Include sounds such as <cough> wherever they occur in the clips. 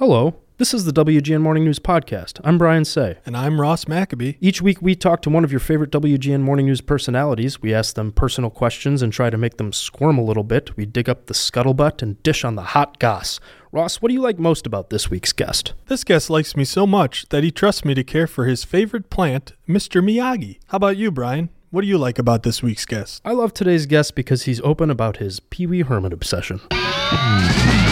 Hello, this is the WGN Morning News Podcast. I'm Brian Say. And I'm Ross Maccabee. Each week, we talk to one of your favorite WGN Morning News personalities. We ask them personal questions and try to make them squirm a little bit. We dig up the scuttlebutt and dish on the hot goss. Ross, what do you like most about this week's guest? This guest likes me so much that he trusts me to care for his favorite plant, Mr. Miyagi. How about you, Brian? What do you like about this week's guest? I love today's guest because he's open about his Pee Wee Herman obsession. Hmm.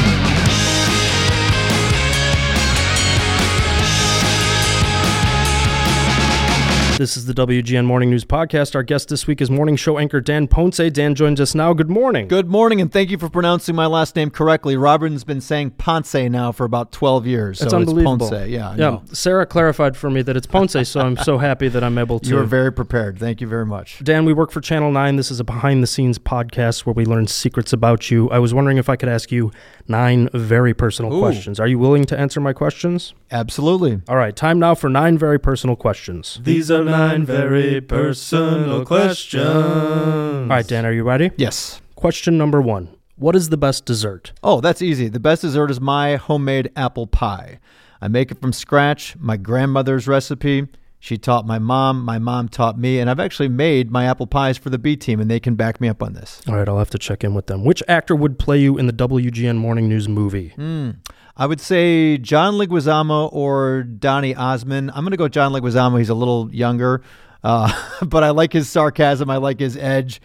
This is the WGN Morning News Podcast. Our guest this week is morning show anchor Dan Ponce. Dan joins us now. Good morning. Good morning, and thank you for pronouncing my last name correctly. Robin's been saying Ponce now for about 12 years. That's so unbelievable. It's Ponce. Yeah, I yeah. know. Sarah clarified for me that it's Ponce, so I'm so happy that I'm able to. You are very prepared. Thank you very much. Dan, we work for Channel 9. This is a behind the scenes podcast where we learn secrets about you. I was wondering if I could ask you nine very personal Ooh. questions. Are you willing to answer my questions? Absolutely. All right, time now for nine very personal questions. These are nine very personal questions. All right, Dan, are you ready? Yes. Question number one What is the best dessert? Oh, that's easy. The best dessert is my homemade apple pie. I make it from scratch, my grandmother's recipe. She taught my mom, my mom taught me, and I've actually made my apple pies for the B team, and they can back me up on this. All right, I'll have to check in with them. Which actor would play you in the WGN Morning News movie? Hmm. I would say John Leguizamo or Donny Osmond. I'm going to go John Leguizamo. He's a little younger, uh, <laughs> but I like his sarcasm. I like his edge,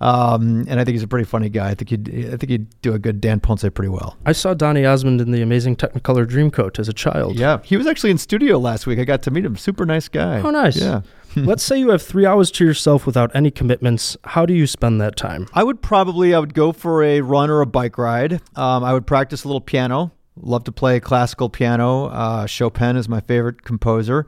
um, and I think he's a pretty funny guy. I think he'd, I think he'd do a good Dan Ponce pretty well. I saw Donny Osmond in the Amazing Technicolor Dreamcoat as a child. Yeah, he was actually in studio last week. I got to meet him. Super nice guy. Oh, nice. Yeah. <laughs> Let's say you have three hours to yourself without any commitments. How do you spend that time? I would probably I would go for a run or a bike ride. Um, I would practice a little piano. Love to play classical piano. Uh, Chopin is my favorite composer.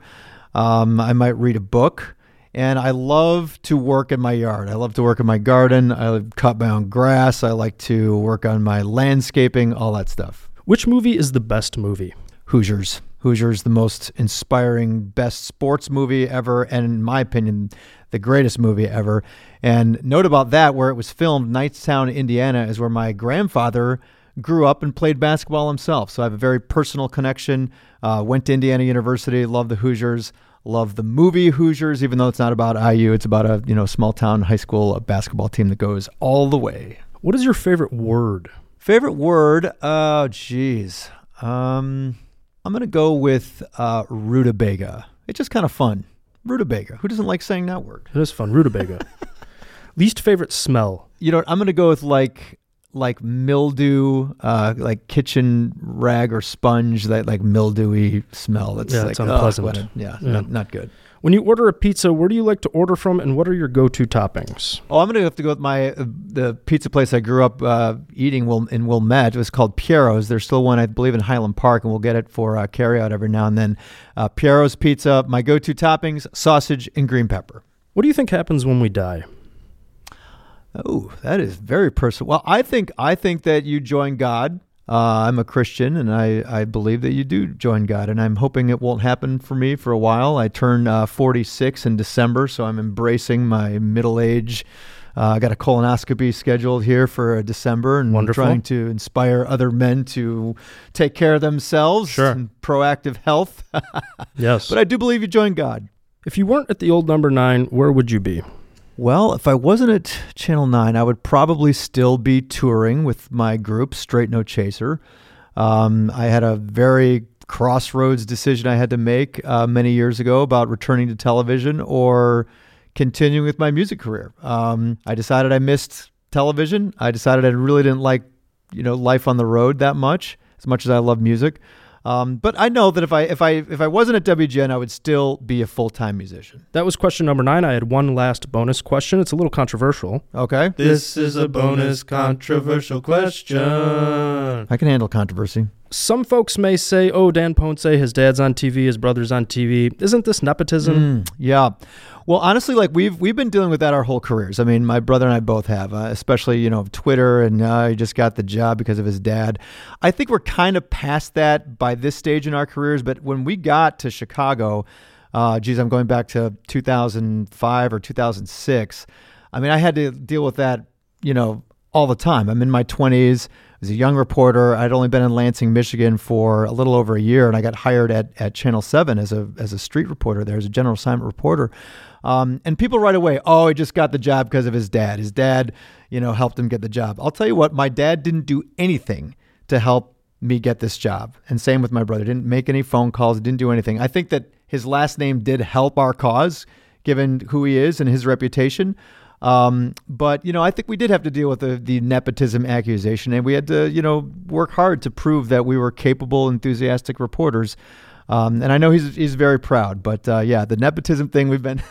Um, I might read a book, and I love to work in my yard. I love to work in my garden. I cut my own grass. I like to work on my landscaping, all that stuff. Which movie is the best movie? Hoosiers. Hoosiers, the most inspiring, best sports movie ever, and in my opinion, the greatest movie ever. And note about that, where it was filmed, Knightstown, Indiana, is where my grandfather grew up and played basketball himself. So I have a very personal connection. Uh, went to Indiana University, love the Hoosiers, love the movie Hoosiers, even though it's not about IU. It's about a you know small town high school basketball team that goes all the way. What is your favorite word? Favorite word? Oh, geez. Um, I'm gonna go with uh, rutabaga. It's just kind of fun. Rutabaga. Who doesn't like saying that word? It is fun. Rutabaga. <laughs> Least favorite smell? You know, what? I'm gonna go with like like mildew, uh, like kitchen rag or sponge, that like mildewy smell. That's Yeah, like it's unpleasant. yeah, Yeah. Not, not good. When you order a pizza, where do you like to order from and what are your go to toppings? Oh, I'm gonna have to go with my uh, the pizza place I grew up uh, eating Wil- in Wilmette. It was called Piero's. There's still one I believe in Highland Park, and we'll get it for uh, carry out every now and then. Uh, Piero's pizza. My go-to toppings: sausage and green pepper. What do you think happens when we die? Oh, that is very personal. Well, I think I think that you join God. Uh, I'm a Christian, and I, I believe that you do join God, and I'm hoping it won't happen for me for a while. I turn uh, 46 in December, so I'm embracing my middle age. Uh, I got a colonoscopy scheduled here for uh, December, and Wonderful. trying to inspire other men to take care of themselves. Sure. and proactive health. <laughs> Yes. but I do believe you join God. if you weren't at the old number nine, where would you be? Well, if I wasn't at Channel 9, I would probably still be touring with my group, Straight No Chaser. Um, I had a very crossroads decision I had to make uh, many years ago about returning to television or continuing with my music career. Um, I decided I missed television. I decided I really didn't like, you know, life on the road that much, as much as I love music. Um, but I know that if I if I if I wasn't at WGN, I would still be a full time musician. That was question number nine. I had one last bonus question. It's a little controversial. Okay, This is a bonus controversial question. I can handle controversy. Some folks may say, oh, Dan Ponce, his dad's on TV, his brother's on TV. Isn't this nepotism? Mm, yeah. Well, honestly, like we've we've been dealing with that our whole careers. I mean, my brother and I both have, uh, especially you know Twitter, and uh, he just got the job because of his dad. I think we're kind of past that by this stage in our careers. But when we got to Chicago, uh, geez, I'm going back to 2005 or 2006. I mean, I had to deal with that, you know, all the time. I'm in my 20s. Was a young reporter. I'd only been in Lansing, Michigan for a little over a year, and I got hired at, at Channel 7 as a, as a street reporter there, as a general assignment reporter. Um, and people right away, oh, he just got the job because of his dad. His dad, you know, helped him get the job. I'll tell you what, my dad didn't do anything to help me get this job. And same with my brother. Didn't make any phone calls, didn't do anything. I think that his last name did help our cause, given who he is and his reputation. Um, but you know, I think we did have to deal with the, the nepotism accusation, and we had to, you know, work hard to prove that we were capable, enthusiastic reporters. Um, and I know he's he's very proud, but uh, yeah, the nepotism thing we've been,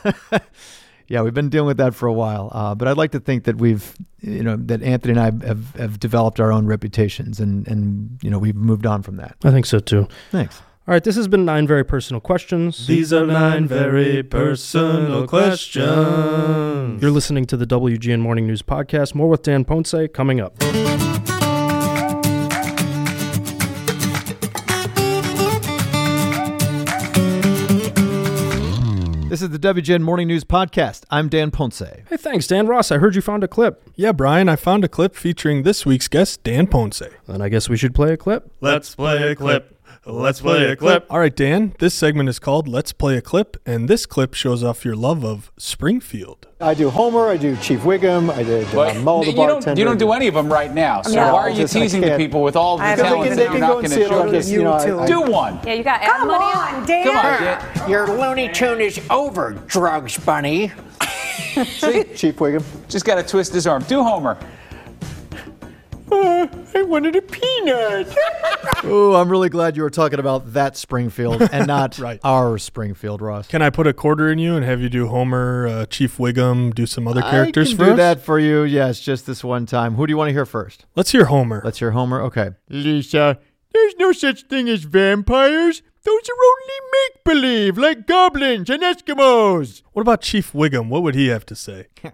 <laughs> yeah, we've been dealing with that for a while. Uh, but I'd like to think that we've, you know, that Anthony and I have, have developed our own reputations, and and you know, we've moved on from that. I think so too. Thanks. All right, this has been nine very personal questions. These are nine very personal questions. You're listening to the WGN Morning News Podcast. More with Dan Ponce coming up. This is the WGN Morning News Podcast. I'm Dan Ponce. Hey, thanks, Dan Ross. I heard you found a clip. Yeah, Brian, I found a clip featuring this week's guest, Dan Ponce. Then I guess we should play a clip. Let's play a clip. Let's play a clip. All right, Dan, this segment is called Let's Play a Clip, and this clip shows off your love of Springfield. I do Homer, I do Chief Wiggum, I did uh, Well, Mull the you, don't, you don't do any of them right now. So No, why are you just- teasing the people with all the I Because they can, that you're not go going and to see show on this? you know, I- I- Do one. Yeah, you got ad Come money on, Dan. Come on, get, Your Looney Tune is over, drugs bunny. <laughs> See? Chief Wiggum. just got to twist his arm. Do Homer. Uh, I wanted a peanut. <laughs> Oh, I'm really glad you were talking about that Springfield and <laughs> not Right. our Springfield, Ross. Can I put a quarter in you and have you do Homer, uh, Chief Wiggum, do some other characters I can for do us? that for you. Yes, just this one time. Who do you want to hear first? Let's hear Homer. Let's hear Homer. Okay. Lisa, there's no such thing as vampires. Those are only make believe, like goblins and Eskimos. what about Chief Wiggum? What would he have to say? <laughs>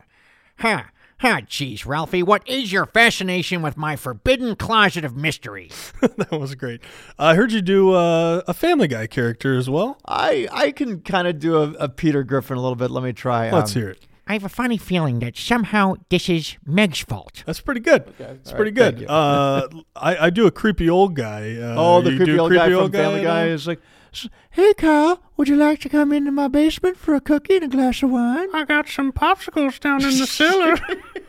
Huh. Huh, jeez, Ralphie, what is your fascination with my forbidden closet of mystery? <laughs> that was great. I heard you do uh, a Family Guy character as well. I I can kind of do a, a Peter Griffin a little bit. Let me try. Let's Um, hear it. I have a funny feeling that somehow this is Meg's fault. That's pretty good. It's pretty thank good. Uh, I, I do a creepy old guy. Uh, Oh, the creepy old creepy guy old from Family Guy is like, "Hey, Carl, would you like to come into my basement for a cookie and a glass of wine?" I got some popsicles down in the <laughs> cellar.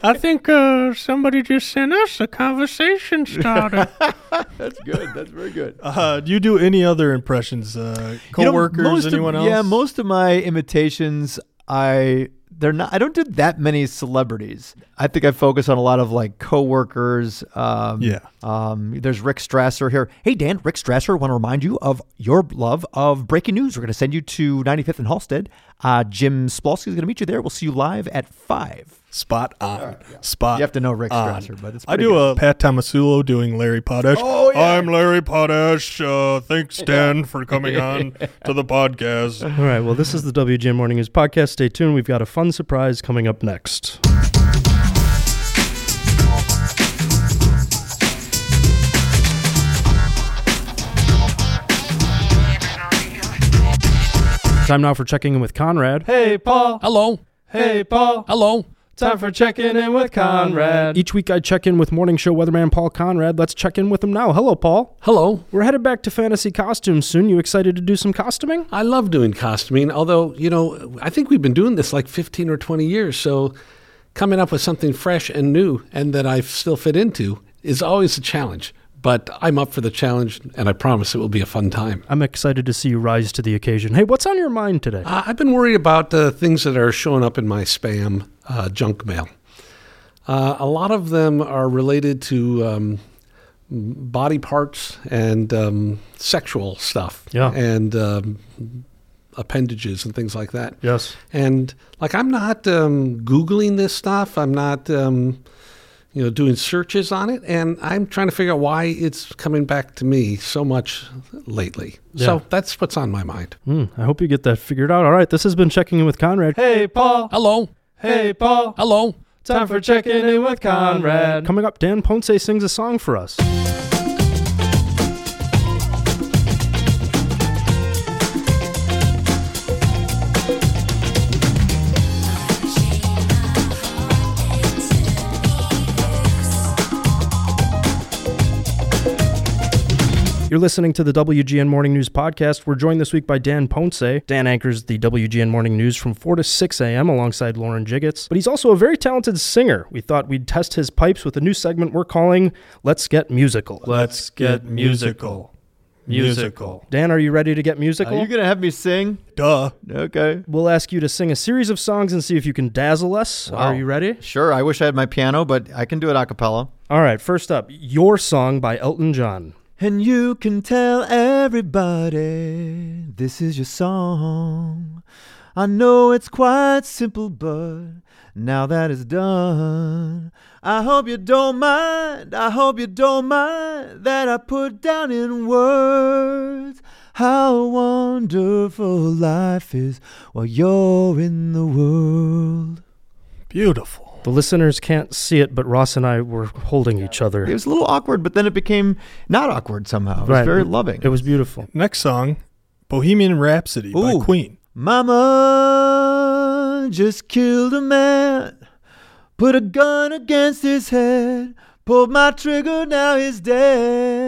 I think uh, somebody just sent us a conversation starter. <laughs> That's good. That's very good. Uh, do you do any other impressions? Uh, You know, coworkers? of- anyone else? Yeah, most of my imitations, I they're not. I don't do that many celebrities. I think I focus on a lot of like coworkers. Um, Yeah. Um, there's Rick Strasser here. Hey Dan, Rick Strasser. Want to remind you of your love of breaking news. We're going to send you to 95th and Halsted. Uh, Jim Spolsky is going to meet you there. We'll see you live at five. Spot on. Spot. You have to know Rick on. Strasser, but it's I do good. a Pat Tomasulo doing Larry Potash. Oh, yeah. I'm Larry Potash. Uh, thanks, Dan, for coming on <laughs> to the podcast. All right, well, this is the WGN Morning News Podcast. Stay tuned. We've got a fun surprise coming up next. Time now for checking in with Konrad. Hey, Paul. Hello. Hey, Paul. Hello. Time for checking in with Konrad. Each week I check in with morning show weatherman Paul Konrad. Let's check in with him now. Hello, Paul. Hello. We're headed back to fantasy costumes soon. You excited to do some costuming? I love doing costuming, although, you know, I think we've been doing this like 15 or 20 years. So coming up with something fresh and new and that I still fit into is always a challenge. But I'm up for the challenge, and I promise it will be a fun time. I'm excited to see you rise to the occasion. Hey, what's on your mind today? Uh, I've been worried about uh, things that are showing up in my spam uh, junk mail. Uh, a lot of them are related to um, body parts and um, sexual stuff. Yeah. And um, appendages and things like that. yes. And like, I'm not um, Googling this stuff. I'm not, um, you know, doing searches on it. And I'm trying to figure out why it's coming back to me so much lately. Yeah. So that's what's on my mind. Hmm, I hope you get that figured out. All right, this has been checking in with Konrad. Hey, Paul. Hello. Hey, Paul. Hello. Time for checking in with Konrad. Coming up, Dan Ponce sings a song for us. You're listening to the WGN Morning News podcast. We're joined this week by Dan Ponce. Dan anchors the WGN Morning News from 4 to 6 a.m. alongside Lauren Jiggetts, but he's also a very talented singer. We thought we'd test his pipes with a new segment we're calling Let's Get Musical. Let's get musical. Musical. Dan, are you ready to get musical? Are you gonna have me sing? Duh. Okay. we'll ask you to sing a series of songs and see if you can dazzle us. Wow. Are you ready? Sure. I wish I had my piano, but I can do it a cappella. All right, first up, Your Song by Elton John. And you can tell everybody this is your song. I know it's quite simple, but now that it's done, I hope you don't mind. I hope you don't mind that I put down in words how wonderful life is while you're in the world. Beautiful. The listeners can't see it, but Ross and I were holding each other. It was a little awkward, but then it became not awkward somehow. It was Right. very loving. It was beautiful. Next song, Bohemian Rhapsody by Queen. Mama just killed a man, put a gun against his head, pulled my trigger, now he's dead.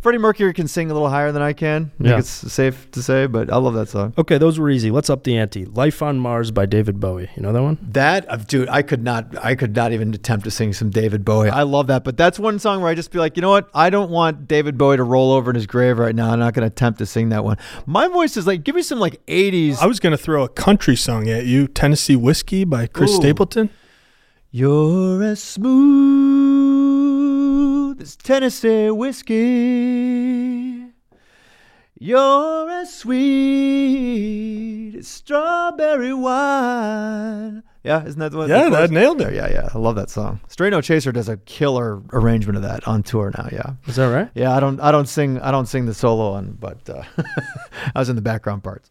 Freddie Mercury can sing a little higher than I can. I Yeah. think it's safe to say, but I love that song. Okay, those were easy. Let's up the ante. Life on Mars by David Bowie. You know that one? That uh, dude, I could not, I could not even attempt to sing some David Bowie. I love that, but that's one song where I just be like, you know what? I don't want David Bowie to roll over in his grave right now. I'm not going to attempt to sing that one. My voice is like, give me some like '80s. I was going to throw a country song at you, Tennessee Whiskey by Chris Ooh. Stapleton. You're as smooth as Tennessee whiskey. You're as sweet as strawberry wine. Yeah, isn't that the one? Yeah, that nailed it. Yeah, yeah, I love that song. Straight No Chaser does a killer arrangement of that on tour now. Yeah, Is that right? yeah. I don't, I don't sing, I don't sing the solo one, but uh, <laughs> I was in the background parts.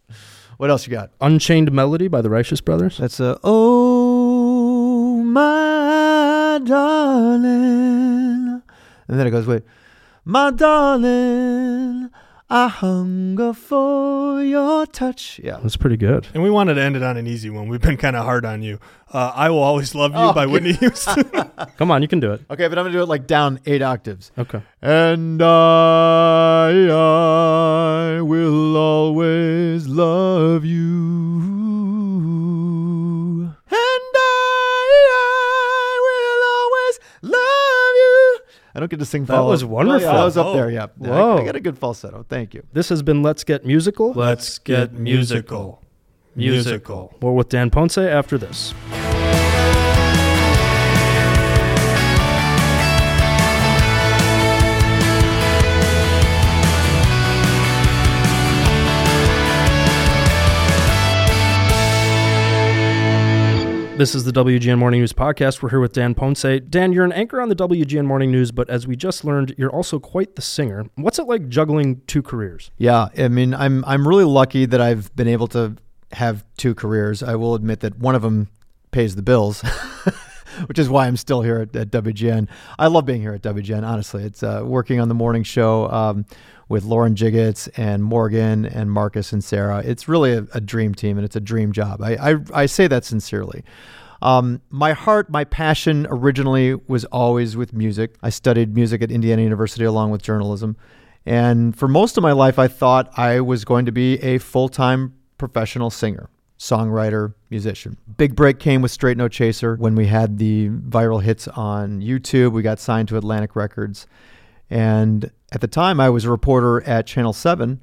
What else you got? Unchained Melody by the Righteous Brothers. That's a oh my darling, and then it goes wait, my darling, I hunger for your touch. Yeah, That's pretty good. And we wanted to end it on an easy one. We've been kind of hard on you. Uh, I Will Always Love You Oh, by. Whitney Houston. <laughs> Come on, you can do it. okay, but I'm gonna do it like down eight octaves. Okay. And I, I don't get to sing That was wonderful. Oh, yeah, I was up Oh. there, yeah. Yeah, I- Whoa. I, got a good falsetto. Thank you. This has been Let's Get Musical. Let's get musical. Musical. More with Dan Ponce after this. This is the WGN Morning News podcast. We're here with Dan Ponce. Dan, you're an anchor on the WGN Morning News, but as we just learned, you're also quite the singer. What's it like juggling two careers? Yeah, I mean, I'm I'm really lucky that I've been able to have two careers. I will admit that one of them pays the bills, <laughs> which is why I'm still here at, at WGN. I love being here at WGN. Honestly, it's uh, working on the morning show um, with Lauren Jiggetts and Morgan and Marcus and Sarah. It's really a, a dream team, and it's a dream job. I I, I say that sincerely. Um, my heart, my passion originally was always with music. I studied music at Indiana University along with journalism. And for most of my life, I thought I was going to be a full time professional singer, songwriter, musician. Big break came with Straight No Chaser when we had the viral hits on YouTube. We got signed to Atlantic Records. And at the time, I was a reporter at Channel 7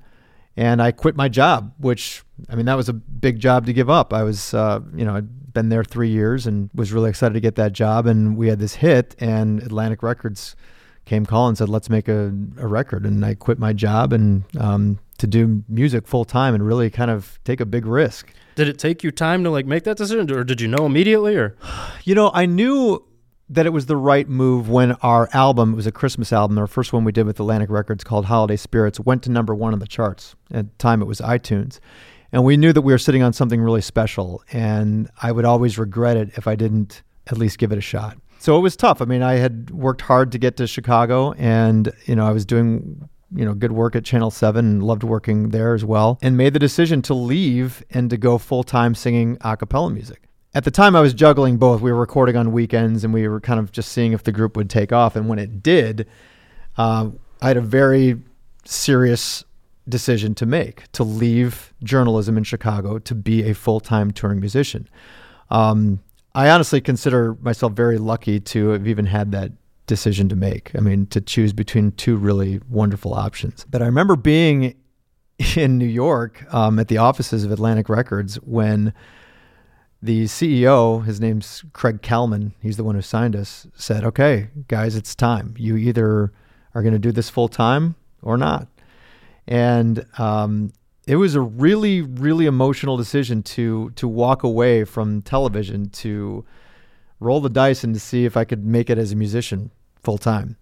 and I quit my job, which I mean that was a big job to give up. I was, uh, you know, I'd been there three years and was really excited to get that job. And we had this hit, and Atlantic Records came calling and said, "Let's make a, a record." And I quit my job and um, to do music full time and really kind of take a big risk. Did it take you time to like make that decision, or did you know immediately? Or <sighs> You know, I knew that it was the right move when our album, it was a Christmas album, our first one we did with Atlantic Records called Holiday Spirits, went to number one on the charts. At the time, it was iTunes. And we knew that we were sitting on something really special. And I would always regret it if I didn't at least give it a shot. So it was tough. I mean, I had worked hard to get to Chicago and, you know, I was doing, you know, good work at Channel 7 and loved working there as well and made the decision to leave and to go full time singing a cappella music. At the time, I was juggling both. We were recording on weekends and we were kind of just seeing if the group would take off. And when it did, uh, I had a very serious decision to make to leave journalism in Chicago to be a full time touring musician. Um, I honestly consider myself very lucky to have even had that decision to make. I mean, to choose between two really wonderful options. But I remember being in New York um, at the offices of Atlantic Records when the CEO, his name's Craig Kallman, he's the one who signed us, said, Okay, guys, it's time. You either are going to do this full time or not. And um, it was a really, really emotional decision to to walk away from television to roll the dice and to see if I could make it as a musician full time.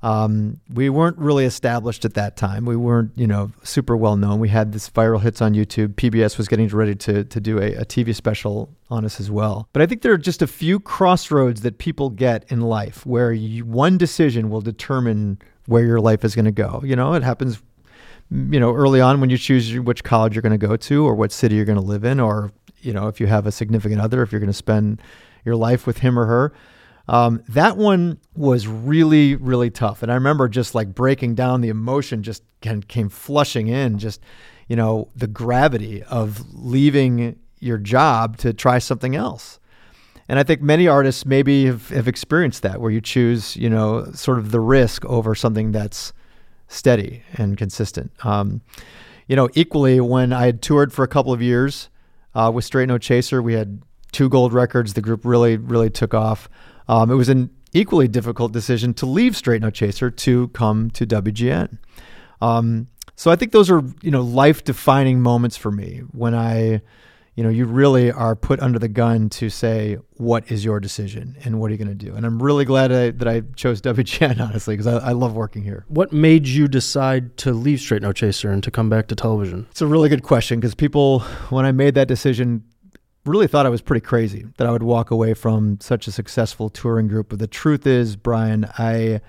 Um, we weren't really established at that time. We weren't, you know, super well known. We had this viral hits on YouTube. PBS was getting ready to to do a, a TV special on us as well. But I think there are just a few crossroads that people get in life where you, one decision will determine where your life is going to go. You know, it happens, you know, early on when you choose which college you're going to go to or what city you're going to live in, or you know, if you have a significant other, if you're going to spend your life with him or her. Um, that one was really, really tough. And I remember just like breaking down the emotion, just came, flushing in, just, you know, the gravity of leaving your job to try something else. And I think many artists maybe have, have experienced that where you choose, you know, sort of the risk over something that's steady and consistent. Um, you know, equally, when I had toured for a couple of years uh, with Straight No Chaser, we had two gold records. The group really, really took off. Um, it was an equally difficult decision to leave Straight No Chaser to come to WGN. Um, so I think those are you know life defining moments for me when I, you know, you really are put under the gun to say what is your decision and what are you going to do. And I'm really glad I, that I chose WGN <laughs> honestly because I, I love working here. What made you decide to leave Straight No Chaser and to come back to television? It's a really good question because people, when I made that decision, really thought I was pretty crazy that I would walk away from such a successful touring group. But the truth is, Brian, I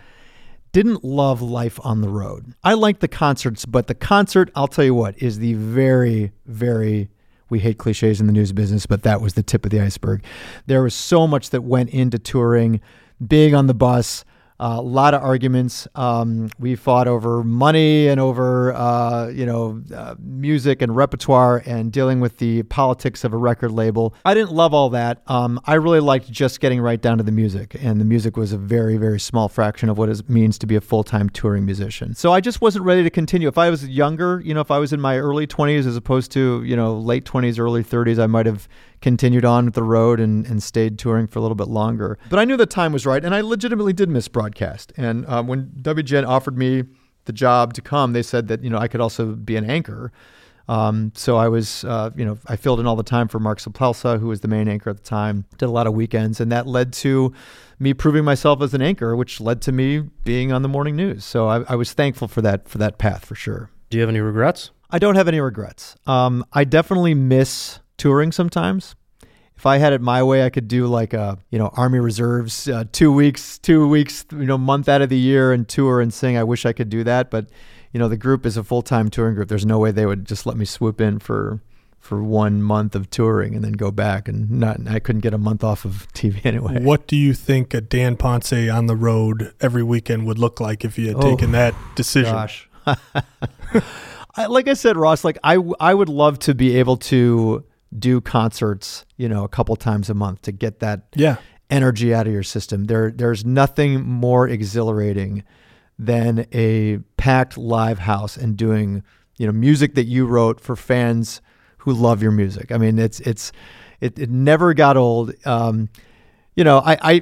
didn't love life on the road. I liked the concerts, but the concert, I'll tell you what, is the very, very we hate cliches in the news business, but that was the tip of the iceberg. There was so much that went into touring, big on the bus, a lot of arguments. Um, we fought over money and over, uh, you know, uh, music and repertoire and dealing with the politics of a record label. I didn't love all that. Um, I really liked just getting right down to the music, and the music was a very, very small fraction of what it means to be a full time touring musician. So I just wasn't ready to continue. If I was younger, you know, if I was in my early 20s as opposed to, you know, late 20s, early 30s, I might have continued on the road and, and stayed touring for a little bit longer. But I knew the time was right, and I legitimately did miss broadcast. And um, when WGN offered me the job to come, they said that you know I could also be an anchor. Um, so I was, uh, you know, I filled in all the time for Mark Suppelsa, who was the main anchor at the time. Did a lot of weekends, and that led to me proving myself as an anchor, which led to me being on the morning news. So I, I was thankful for that for that path for sure. Do you have any regrets? I don't have any regrets. Um, I definitely miss touring sometimes. If I had it my way, I could do like a you know Army Reserves uh, two weeks, two weeks, you know month out of the year and tour and sing. I wish I could do that, but you know the group is a full time touring group. There's no way they would just let me swoop in for for one month of touring and then go back and not I couldn't get a month off of <laughs> TV anyway. What do you think a Dan Ponce on the road every weekend would look like if you had Oh, taken that decision? Gosh. <laughs> I, like I said, Ross, like I, I would love to be able to do concerts, you know, a couple times a month to get that Yeah. energy out of your system. There, there's nothing more exhilarating than a packed live house and doing, you know, music that you wrote for fans who love your music. I mean, it's, it's, it, it never got old. Um, you know, I, I,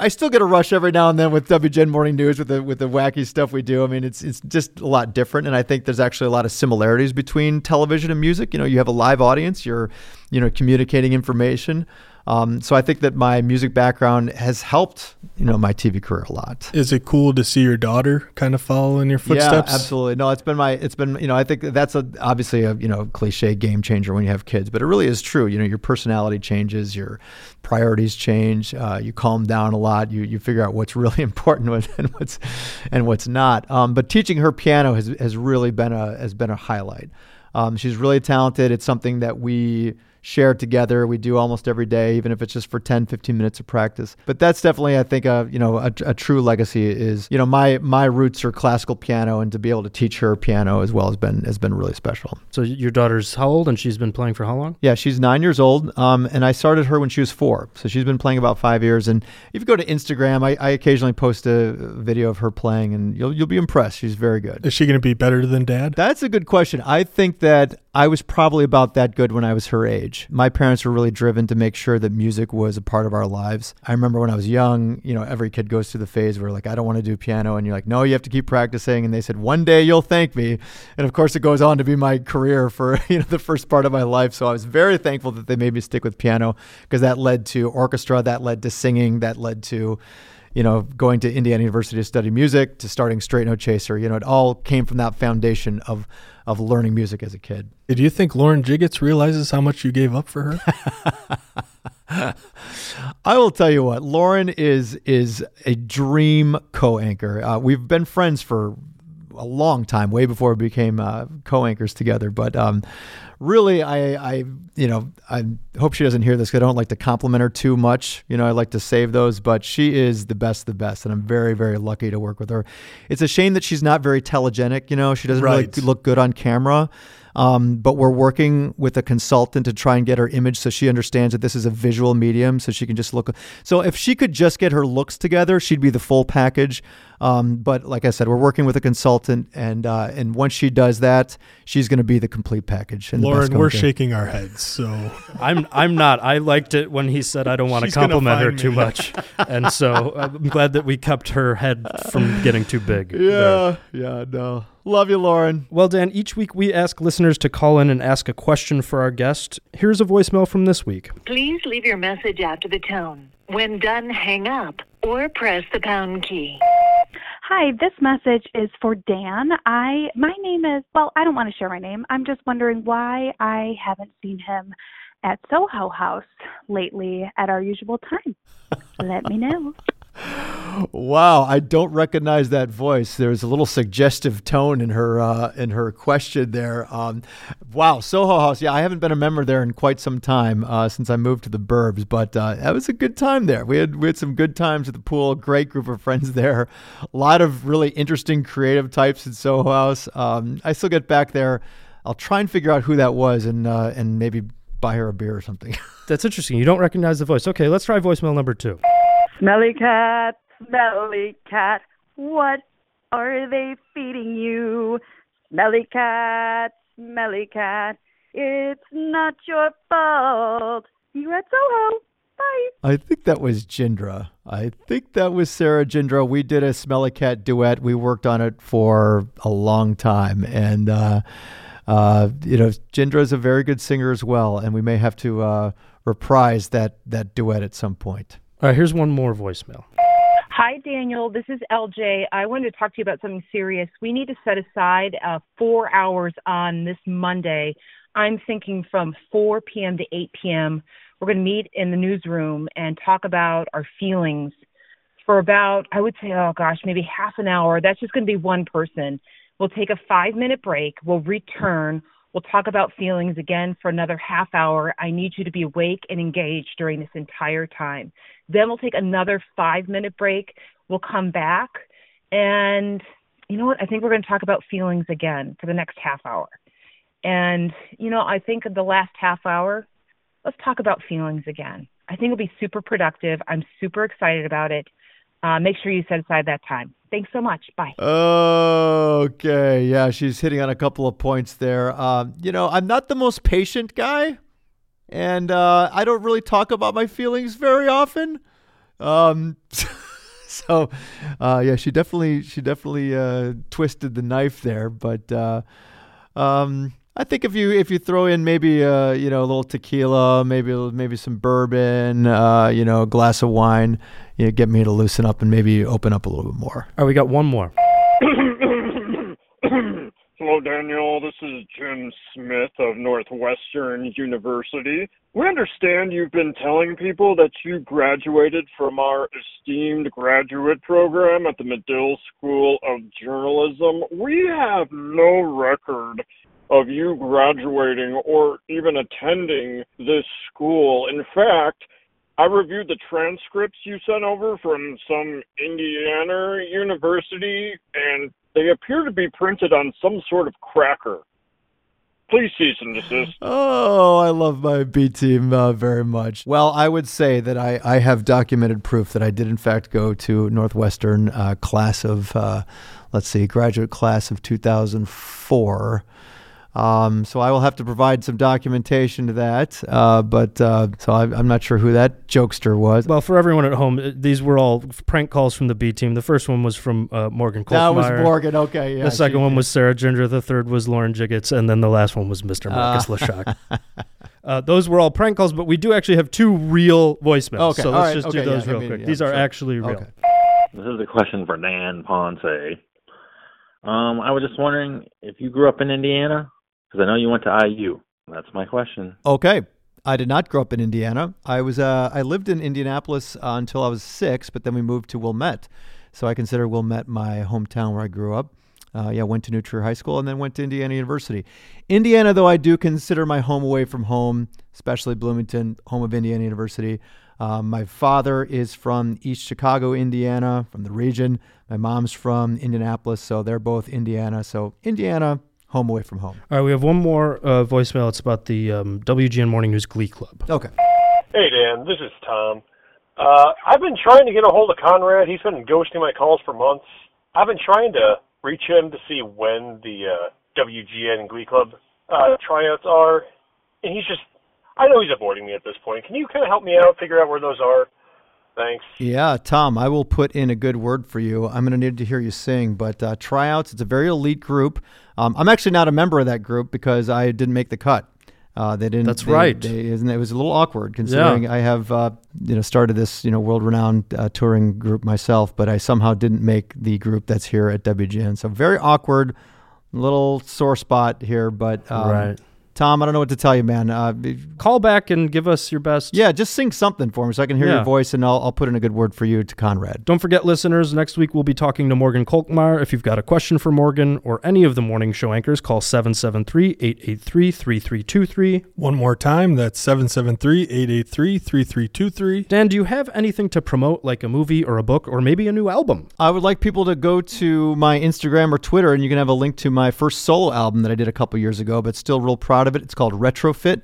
I still get a rush every now and then with WGN Morning News with the with the wacky stuff we do. I mean, it's it's just a lot different, and I think there's actually a lot of similarities between television and music. You know, you have a live audience, you're you know communicating information. Um, so I think that my music background has helped you know my TV career a lot. Is it cool to see your daughter kind of follow in your footsteps? Yeah, absolutely. No, it's been my, it's been, you know, I think that's a, obviously a, you know, cliche game changer when you have kids, but it really is true. You know, your personality changes, your priorities change, uh, you calm down a lot, you, you figure out what's really <laughs> important and what's, and what's not. Um, but teaching her piano has, has really been a, has been a highlight. Um, she's really talented. It's something that we share together. We do almost every day, even if it's just for 10, 15 minutes of practice. But that's definitely, I think, a, you know, a, a true legacy is, you know, my, my roots are classical piano and to be able to teach her piano as well has been, has been really special. So your daughter's how old and she's been playing for how long? Yeah, she's nine years old. Um, and I started her when she was four. So she's been playing about five years. And if you go to Instagram, I, I occasionally post a video of her playing and you'll, you'll be impressed. She's very good. Is she going to be better than dad? That's a good question. I think that I was probably about that good when I was her age. My parents were really driven to make sure that music was a part of our lives. I remember when I was young, you know, every kid goes through the phase where like, I don't want to do piano. And you're like, no, you have to keep practicing. And they said, one day you'll thank me. And of course, it goes on to be my career for, <laughs> you know, the first part of my life. So I was very thankful that they made me stick with piano because that led to orchestra, that led to singing, that led to, you know, going to Indiana University to study music, to starting Straight No Chaser. You know, it all came from that foundation of of learning music as a kid. Do you think Lauren Jiggetts realizes how much you gave up for her? <laughs> I will tell you what, Lauren is is a dream co-anchor. Uh, we've been friends for a long time, way before we became uh, co-anchors together. But um, really, I, I, you know, I hope she doesn't hear this. Because I don't like to compliment her too much. You know, I like to save those. But she is the best, the best, and I'm very, very lucky to work with her. It's a shame that she's not very telegenic. You know, she doesn't right. really look good on camera. Um, but we're working with a consultant to try and get her image so she understands that this is a visual medium, so she can just look. So if she could just get her looks together, she'd be the full package. Um, but like I said, we're working with a consultant, and uh, and once she does that, she's going to be the complete package. And Lauren, we're shaking our heads. So <laughs> I'm I'm not. I liked it when he said I don't want to compliment her me. too much, <laughs> and so I'm glad that we kept her head from getting too big. Yeah, there. yeah, no. Love you, Lauren. Well, Dan, each week we ask listeners to call in and ask a question for our guest. Here's a voicemail from this week. Please leave your message after the tone. When done, hang up or press the pound key. Hi, this message is for Dan. I my name is well, I don't want to share my name. I'm just wondering why I haven't seen him at Soho House lately at our usual time. <laughs> Let me know. Wow, I don't recognize that voice. There's a little suggestive tone in her uh, in her question there. Um, wow, Soho House. Yeah, I haven't been a member there in quite some time uh, since I moved to the Burbs, but uh, that was a good time there. We had we had some good times at the pool. Great group of friends there. A lot of really interesting, creative types at Soho House. Um, I still get back there. I'll try and figure out who that was and uh, and maybe buy her a beer or something. <laughs> That's interesting. You don't recognize the voice. Okay, let's try voicemail number two. Smelly cat, smelly cat, what are they feeding you? Smelly cat, smelly cat, it's not your fault. You're at Soho. Bye. I think that was Jindra. I think that was Sarah Jindra. We did a Smelly Cat duet. We worked on it for a long time. And, uh, uh, you know, Jindra is a very good singer as well. And we may have to uh, reprise that, that duet at some point. All right, here's one more voicemail. Hi, Daniel. This is LJ. I wanted to talk to you about something serious. We need to set aside uh, four hours on this Monday. I'm thinking from 4 p.m. to 8 p.m. We're going to meet in the newsroom and talk about our feelings for about, I would say, oh gosh, maybe half an hour. That's just going to be one person. We'll take a five minute break. We'll return. We'll talk about feelings again for another half hour. I need you to be awake and engaged during this entire time. Then we'll take another five minute break. We'll come back. And you know what? I think we're going to talk about feelings again for the next half hour. And, you know, I think the last half hour, let's talk about feelings again. I think it'll be super productive. I'm super excited about it. Uh, make sure you set aside that time. Thanks so much. Bye. Okay. Yeah, she's hitting on a couple of points there. Um, you know, I'm not the most patient guy, and uh, I don't really talk about my feelings very often. Um, <laughs> so, uh, yeah, she definitely she definitely uh, twisted the knife there, but. Uh, um, I think if you if you throw in maybe uh, you know a little tequila, maybe maybe some bourbon, uh, you know, a glass of wine, you know, get me to loosen up and maybe open up a little bit more. All right, we got one more. Hello, Daniel. This is Jim Smith of Northwestern University. We understand you've been telling people that you graduated from our esteemed graduate program at the Medill School of Journalism. We have no record of you graduating or even attending this school. In fact, I reviewed the transcripts you sent over from some Indiana university, and they appear to be printed on some sort of cracker. Please cease and desist. Oh, I love my B team uh, very much. Well, I would say that I, I have documented proof that I did, in fact, go to Northwestern uh, class of, uh, let's see, graduate class of 2004. Um, so I will have to provide some documentation to that. Uh, but uh, so I, I'm not sure who that jokester was. Well, for everyone at home, uh, these were all prank calls from the B team. The first one was from uh, Morgan That was Morgan. Okay, yeah. the second she- one was Sarah Jindra. The third was Lauren Jiggetts, and then the last one was Mr. Marcus Uh. Leshock. <laughs> Uh, those were all prank calls, but we do actually have two real voicemails. Okay, so all let's right, just okay, do those yeah, I real mean, quick. yeah, These are sure. actually real. Okay. This is a question for Dan Ponce. Um, I was just wondering if you grew up in Indiana, because I know you went to IU. That's my question. Okay. I did not grow up in Indiana. I was uh, I lived in Indianapolis uh, until I was six, but then we moved to Wilmette. So I consider Wilmette my hometown where I grew up. Uh, yeah, went to New Trier High School and then went to Indiana University. Indiana, though, I do consider my home away from home, especially Bloomington, home of Indiana University. Um, my father is from East Chicago, Indiana, from the region. My mom's from Indianapolis, so they're both Indiana. So Indiana, home away from home. All right, we have one more uh, voicemail. It's about the um, WGN Morning News Glee Club. Okay. Hey, Dan, this is Tom. Uh, I've been trying to get a hold of Konrad. He's been ghosting my calls for months. I've been trying to reach him to see when the uh, WGN Glee Club uh, tryouts are, and he's just, I know he's avoiding me at this point. Can you kind of help me out, figure out where those are? Thanks. Yeah, Tom, I will put in a good word for you. I'm going to need to hear you sing, but uh, tryouts, it's a very elite group. Um, I'm actually not a member of that group because I didn't make the cut. Uh, they didn't. That's they- right. They, isn't it was a little awkward considering I have uh, you know started this you know world-renowned uh, touring group myself, but I somehow didn't make the group that's here at WGN. So very awkward, little sore spot here. But um, Right. Tom, I don't know what to tell you, man. Uh, Call back and give us your best. yeah, just sing something for me so I can hear Yeah. your voice, and I'll, I'll put in a good word for you to Konrad. Don't forget, listeners, next week we'll be talking to Morgan Kolkmeyer. If you've got a question for Morgan or any of the morning show anchors, call 773 883 3323. One more time, that's 773 883 3323. Dan, do you have anything to promote, like a movie or a book or maybe a new album? I would like people to go to my Instagram or Twitter, and you can have a link to my first solo album that I did a couple years ago, but still real proud of it. It's called Retrofit.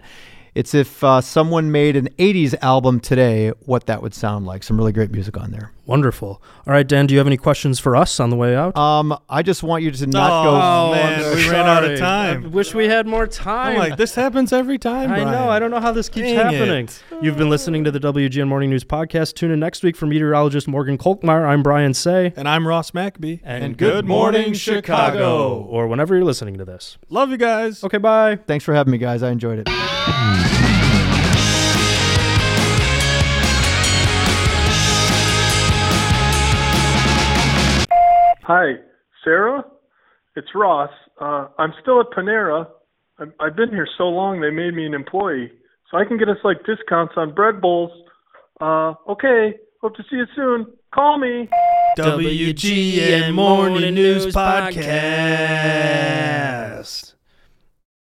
It's if uh, someone made an 80s album today, what that would sound like. Some really great music on there. Wonderful. All right, Dan, do you have any questions for us on the way out? Um, I just want you to not go. Oh, man, I'm we ran out of time. I wish we had more time. I'm like, this happens every time. I know. I don't know how this keeps Dang happening. it. You've been listening to the WGN Morning News Podcast. Tune in next week for meteorologist Morgan Kolkmeyer. I'm Brian Say. And I'm Ross Mackby. And, good morning, Chicago. Or whenever you're listening to this. Love you guys. Okay, bye. Thanks for having me, guys. I enjoyed it. Hi, Sarah. It's Ross. Uh, I'm still at Panera. I've, I've been here so long they made me an employee, so I can get us like discounts on bread bowls. Uh, okay. Hope to see you soon. Call me. WGN Morning News Podcast.